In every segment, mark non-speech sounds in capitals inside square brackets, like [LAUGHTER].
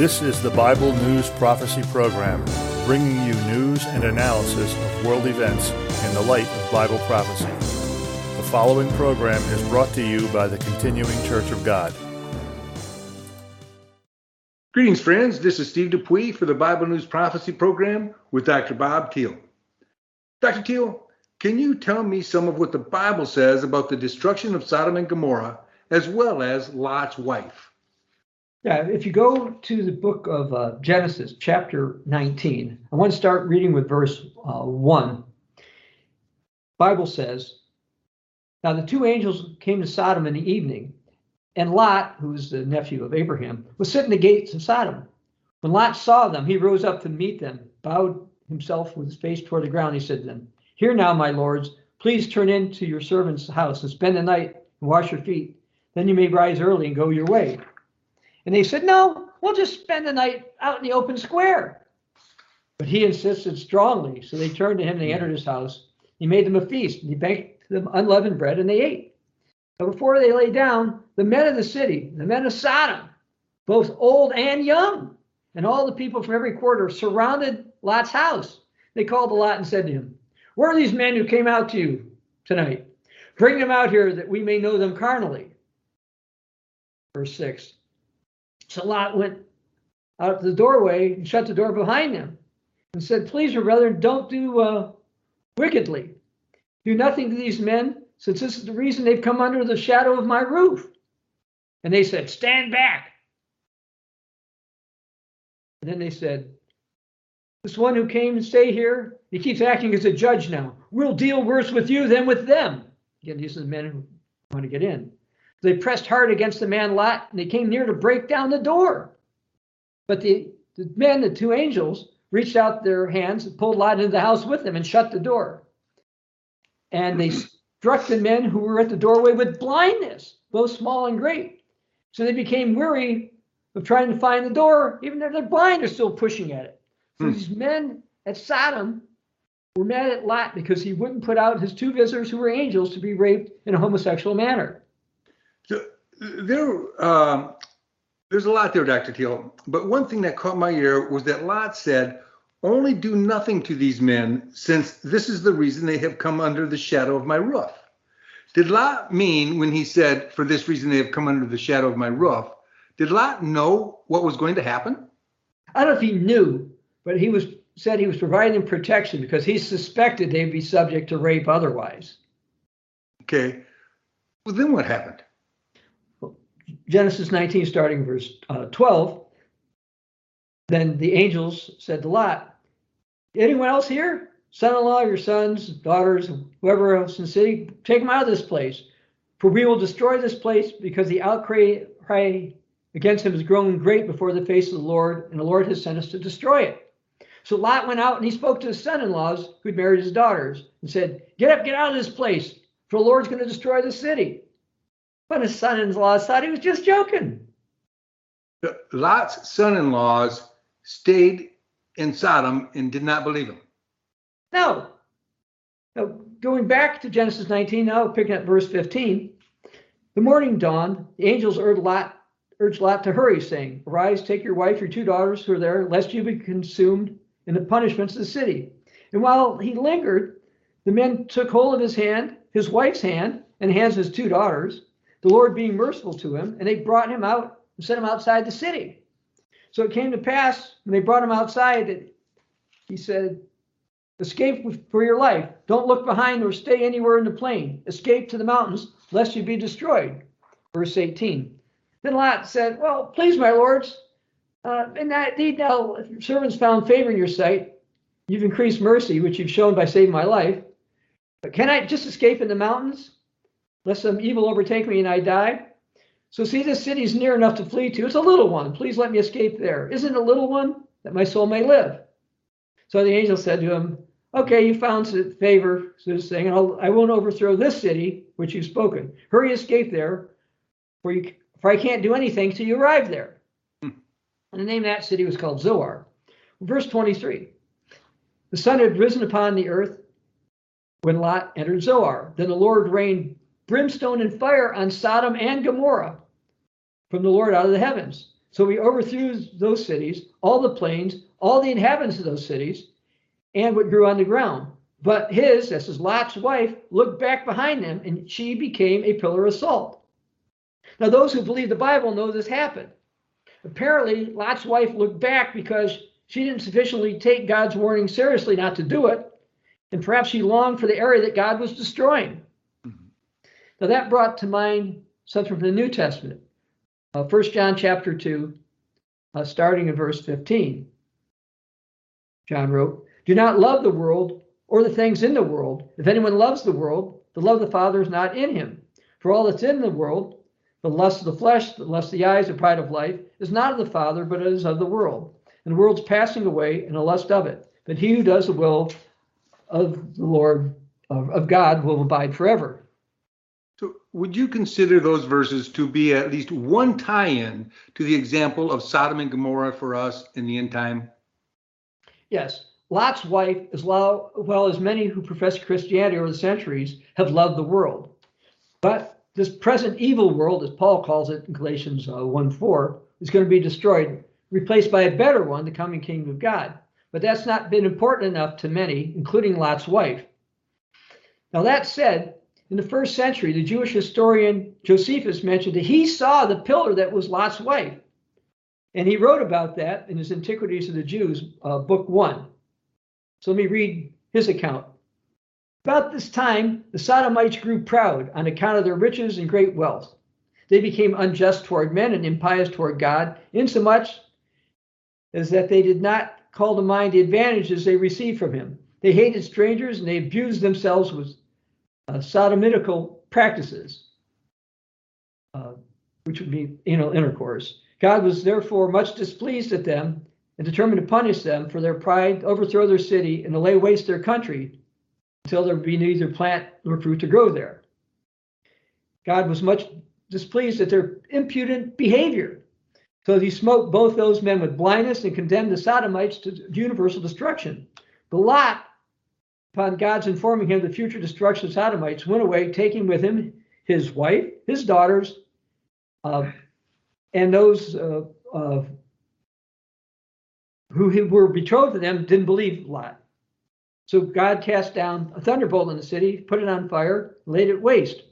This is the Bible News Prophecy Program, bringing you news and analysis of world events in the light of Bible prophecy. The following program is brought to you by the Continuing Church of God. Greetings, friends. This is Steve Dupuie for the Bible News Prophecy Program with Dr. Bob Thiel. Dr. Thiel, can you tell me some of what the Bible says about the destruction of Sodom and Gomorrah, as well as Lot's wife? Yeah, if you go to the book of uh, Genesis, chapter 19, I want to start reading with verse uh, 1. Bible says, Now the two angels came to Sodom in the evening, and Lot, who was the nephew of Abraham, was sitting at the gates of Sodom. When Lot saw them, he rose up to meet them, bowed himself with his face toward the ground. He said to them, Here now, my lords, please turn into your servant's house and spend the night and wash your feet. Then you may rise early and go your way. And they said, No, we'll just spend the night out in the open square. But he insisted strongly. So they turned to him and they entered his house. He made them a feast. And he baked them unleavened bread and they ate. But before they lay down, the men of the city, the men of Sodom, both old and young, and all the people from every quarter surrounded Lot's house. They called to Lot and said to him, Where are these men who came out to you tonight? Bring them out here that we may know them carnally. Verse 6 so went out of the doorway and shut the door behind him and said, Please, your brother, don't do uh, wickedly. Do nothing to these men, since this is the reason they've come under the shadow of my roof. And they said, Stand back. And then they said, This one who came and stay here, he keeps acting as a judge now. We'll deal worse with you than with them. Again, these are the men who want to get in. They pressed hard against the man Lot, and they came near to break down the door. But the, the men, the two angels, reached out their hands and pulled Lot into the house with them and shut the door. And they struck the men who were at the doorway with blindness, both small and great. So they became weary of trying to find the door, even if they're blind, they're still pushing at it. So hmm. these men at Sodom were mad at Lot because he wouldn't put out his two visitors who were angels to be raped in a homosexual manner. So there, um, there's a lot there, Dr. Thiel. But one thing that caught my ear was that Lot said, "Only do nothing to these men, since this is the reason they have come under the shadow of my roof." Did Lot mean when he said, "For this reason they have come under the shadow of my roof"? Did Lot know what was going to happen? I don't know if he knew, but he was said he was providing them protection because he suspected they'd be subject to rape otherwise. Okay. Well, then what happened? Genesis 19, starting verse uh, 12. Then the angels said to Lot, Anyone else here? Son in law, your sons, daughters, whoever else in the city, take them out of this place. For we will destroy this place because the outcry against him has grown great before the face of the Lord, and the Lord has sent us to destroy it. So Lot went out and he spoke to his son in laws who'd married his daughters and said, Get up, get out of this place, for the Lord's going to destroy the city. But his son-in-law thought he was just joking. Lot's son-in-laws stayed in Sodom and did not believe him. No. Now, going back to Genesis 19, now picking up verse 15. The morning dawned, the angels urged Lot, urged Lot to hurry, saying, Arise, take your wife, your two daughters who are there, lest you be consumed in the punishments of the city. And while he lingered, the men took hold of his hand, his wife's hand, and hands of his two daughters, the Lord being merciful to him, and they brought him out and set him outside the city. So it came to pass when they brought him outside that he said, Escape for your life. Don't look behind or stay anywhere in the plain. Escape to the mountains, lest you be destroyed. Verse 18. Then Lot said, Well, please, my lords, uh, in that deed now, if your servants found favor in your sight, you've increased mercy, which you've shown by saving my life. But can I just escape in the mountains? Lest some evil overtake me and I die. So see, this city is near enough to flee to. It's a little one. Please let me escape there. Isn't it a little one that my soul may live? So the angel said to him, Okay, you found favor, so this thing, and I'll, I won't overthrow this city which you've spoken. Hurry, escape there, for you, for I can't do anything till you arrive there. Hmm. And the name of that city was called Zoar. Verse 23. The sun had risen upon the earth when Lot entered Zoar. Then the Lord rained brimstone and fire on Sodom and Gomorrah from the Lord out of the heavens. So he overthrew those cities, all the plains, all the inhabitants of those cities, and what grew on the ground. But his, this is Lot's wife, looked back behind them, and she became a pillar of salt. Now, those who believe the Bible know this happened. Apparently, Lot's wife looked back because she didn't sufficiently take God's warning seriously not to do it, and perhaps she longed for the area that God was destroying. Now, that brought to mind something from the New Testament. Uh, 1 John chapter 2, uh, starting in verse 15. John wrote, Do not love the world or the things in the world. If anyone loves the world, the love of the Father is not in him. For all that's in the world, the lust of the flesh, the lust of the eyes, the pride of life, is not of the Father, but is of the world. And the world's passing away and the lust of it. But he who does the will of the Lord, of, of God, will abide forever. So, would you consider those verses to be at least one tie in to the example of Sodom and Gomorrah for us in the end time? Yes. Lot's wife, as well as many who profess Christianity over the centuries, have loved the world. But this present evil world, as Paul calls it in Galatians uh, 1 4, is going to be destroyed, replaced by a better one, the coming kingdom of God. But that's not been important enough to many, including Lot's wife. Now, that said, in the first century, the Jewish historian Josephus mentioned that he saw the pillar that was Lot's wife. And he wrote about that in his Antiquities of the Jews, uh, book one. So let me read his account. About this time, the Sodomites grew proud on account of their riches and great wealth. They became unjust toward men and impious toward God, insomuch as that they did not call to mind the advantages they received from him. They hated strangers and they abused themselves with uh, sodomitical practices, uh, which would be anal intercourse. God was therefore much displeased at them and determined to punish them for their pride, overthrow their city, and to lay waste their country until there be neither plant nor fruit to grow there. God was much displeased at their impudent behavior. So he smote both those men with blindness and condemned the Sodomites to universal destruction. But Lot, upon God's informing him the future destruction of Sodomites, went away, taking with him his wife, his daughters, uh, and those uh, uh, who were betrothed to them didn't believe Lot. So God cast down a thunderbolt in the city, put it on fire, laid it waste.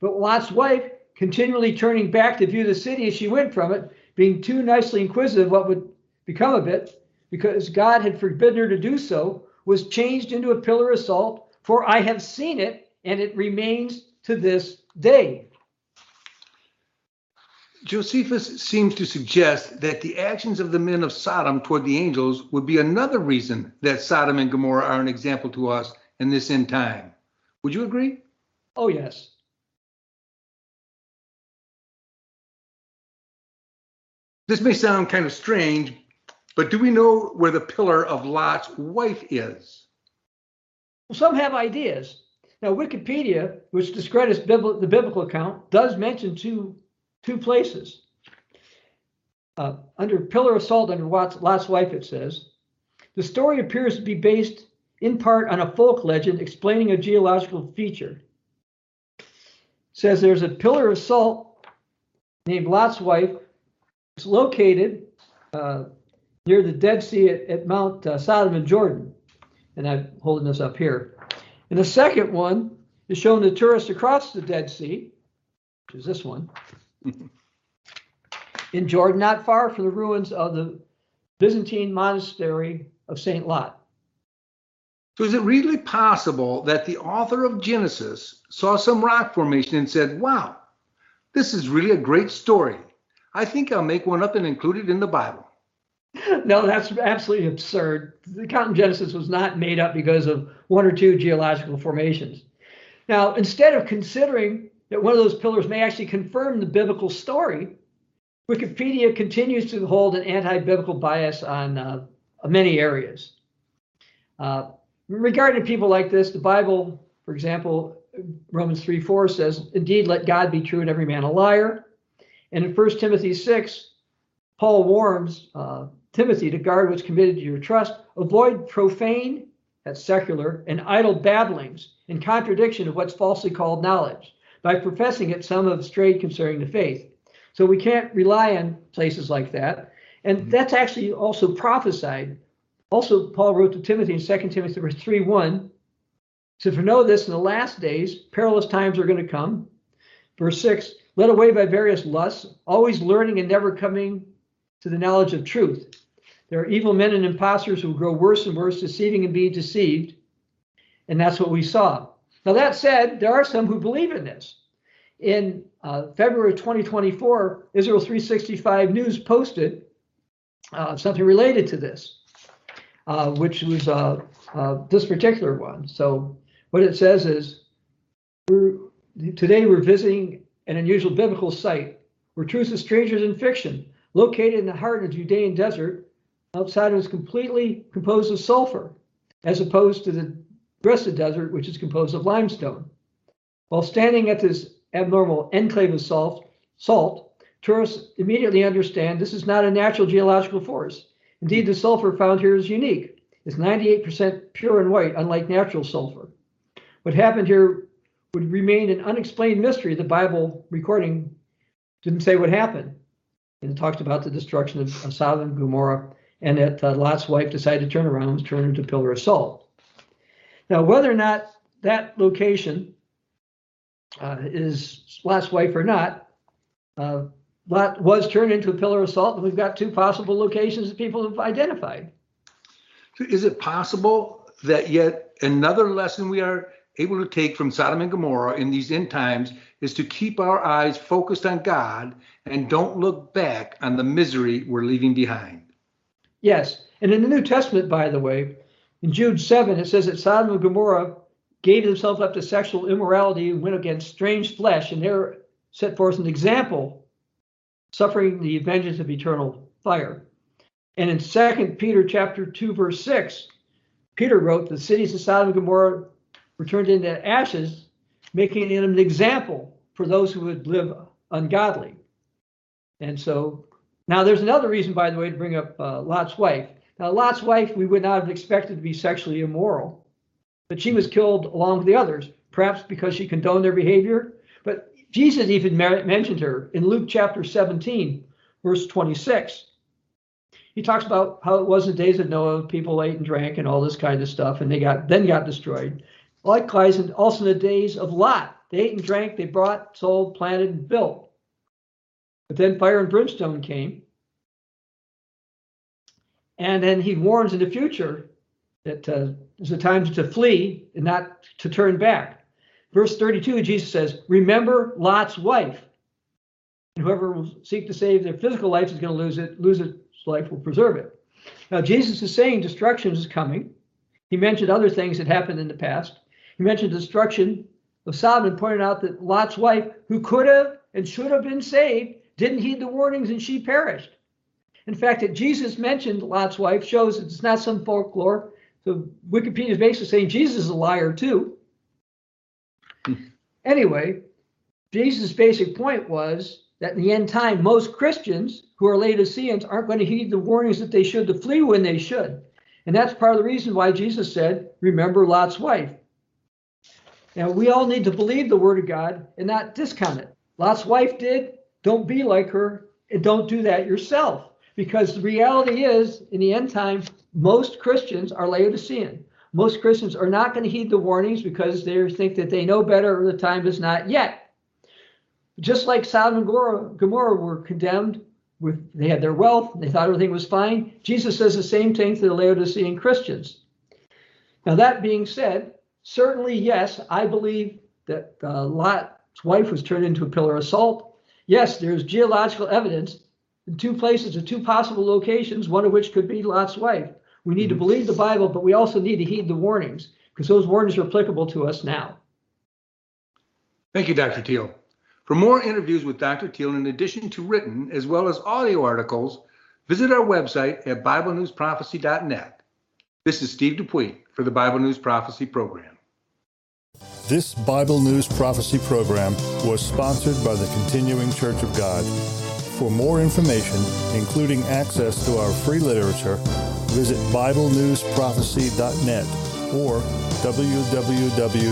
But Lot's wife, continually turning back to view the city as she went from it, being too nicely inquisitive what would become of it, because God had forbidden her to do so, was changed into a pillar of salt, for I have seen it, and it remains to this day. Josephus seems to suggest that the actions of the men of Sodom toward the angels would be another reason that Sodom and Gomorrah are an example to us in this end time. Would you agree? Oh, yes. This may sound kind of strange, but do we know where the pillar of Lot's wife is? Well, some have ideas. Now, Wikipedia, which discredits the biblical account, does mention two two places. Uh, under Pillar of Salt, under Lot's, Lot's wife, it says, the story appears to be based in part on a folk legend explaining a geological feature. It says there's a pillar of salt named Lot's wife. It's located uh, near the Dead Sea at, at Mount uh, Sodom and Jordan. And I'm holding this up here. And the second one is showing the tourists across the Dead Sea, which is this one [LAUGHS] in Jordan, not far from the ruins of the Byzantine monastery of St. Lot. So, is it really possible that the author of Genesis saw some rock formation and said, Wow, this is really a great story. I think I'll make one up and include it in the Bible? [LAUGHS] No, that's absolutely absurd. The account in Genesis was not made up because of one or two geological formations. Now, instead of considering that one of those pillars may actually confirm the biblical story, Wikipedia continues to hold an anti biblical bias on uh, many areas. Uh, regarding people like this, the Bible, for example, Romans 3 4 says, Indeed, let God be true and every man a liar. And in 1 Timothy 6, Paul warns uh, Timothy to guard what's committed to your trust, avoid profane, that's secular, and idle babblings in contradiction of what's falsely called knowledge by professing it, some have strayed concerning the faith. So we can't rely on places like that. And mm-hmm. that's actually also prophesied. Also, Paul wrote to Timothy in 2 Timothy 3 1. So for know this in the last days, perilous times are going to come. Verse 6 led away by various lusts, always learning and never coming to the knowledge of truth. There are evil men and impostors who grow worse and worse, deceiving and being deceived. And that's what we saw. Now, that said, there are some who believe in this. In uh, February 2024, Israel365 News posted uh, something related to this, uh, which was uh, uh, this particular one. So, what it says is we're, today we're visiting an unusual biblical site where truth is strangers in fiction, located in the heart of the Judean desert. Outside was completely composed of sulfur, as opposed to the rest of the desert, which is composed of limestone. While standing at this abnormal enclave of salt, salt, tourists immediately understand this is not a natural geological force. Indeed, the sulfur found here is unique. It's 98% pure and white, unlike natural sulfur. What happened here would remain an unexplained mystery. The Bible recording didn't say what happened. And It talks about the destruction of, of Sodom and Gomorrah, and that uh, Lot's wife decided to turn around and turn into a pillar of salt. Now, whether or not that location uh, is Lot's wife or not, uh, Lot was turned into a pillar of salt, and we've got two possible locations that people have identified. So Is it possible that yet another lesson we are able to take from Sodom and Gomorrah in these end times is to keep our eyes focused on God and don't look back on the misery we're leaving behind? Yes. And in the New Testament, by the way, in Jude 7, it says that Sodom and Gomorrah gave themselves up to sexual immorality and went against strange flesh, and there set forth an example, suffering the vengeance of eternal fire. And in 2 Peter chapter 2, verse 6, Peter wrote, The cities of Sodom and Gomorrah were turned into ashes, making them an example for those who would live ungodly. And so now there's another reason, by the way, to bring up uh, Lot's wife. Now, Lot's wife, we would not have expected to be sexually immoral, but she was killed along with the others, perhaps because she condoned their behavior. But Jesus even mentioned her in Luke chapter 17, verse 26. He talks about how it was in the days of Noah, people ate and drank and all this kind of stuff, and they got then got destroyed. Likewise, and also in the days of Lot, they ate and drank, they brought, sold, planted, and built. But then fire and brimstone came and then he warns in the future that uh, there's a time to flee and not to turn back. Verse 32, Jesus says, Remember Lot's wife. And whoever will seek to save their physical life is going to lose it, lose its life will preserve it. Now, Jesus is saying destruction is coming. He mentioned other things that happened in the past. He mentioned destruction of Sodom and pointed out that Lot's wife, who could have and should have been saved, didn't heed the warnings and she perished. In fact, that Jesus mentioned Lot's wife shows it's not some folklore. So Wikipedia is basically saying Jesus is a liar too. [LAUGHS] Anyway, Jesus' basic point was that in the end time, most Christians who are Laodiceans aren't going to heed the warnings that they should to flee when they should. And that's part of the reason why Jesus said, Remember Lot's wife. Now, we all need to believe the word of God and not discount it. Lot's wife did. Don't be like her and don't do that yourself. Because the reality is, in the end time, most Christians are Laodicean. Most Christians are not going to heed the warnings because they think that they know better or the time is not yet. Just like Sodom and Gomorrah, were condemned, with they had their wealth, they thought everything was fine. Jesus says the same thing to the Laodicean Christians. Now, that being said, certainly, yes, I believe that uh, Lot's wife was turned into a pillar of salt. Yes, there's geological evidence in two places, in two possible locations, one of which could be Lot's wife. We need to mm-hmm. believe the Bible, but we also need to heed the warnings because those warnings are applicable to us now. Thank you, Dr. Thiel. For more interviews with Dr. Thiel, in addition to written as well as audio articles, visit our website at BibleNewsProphecy.net. This is Steve Dupuie for the Bible News Prophecy Program. This Bible News Prophecy Program was sponsored by the Continuing Church of God. For more information, including access to our free literature, visit BibleNewsProphecy.net or www.ccog.org.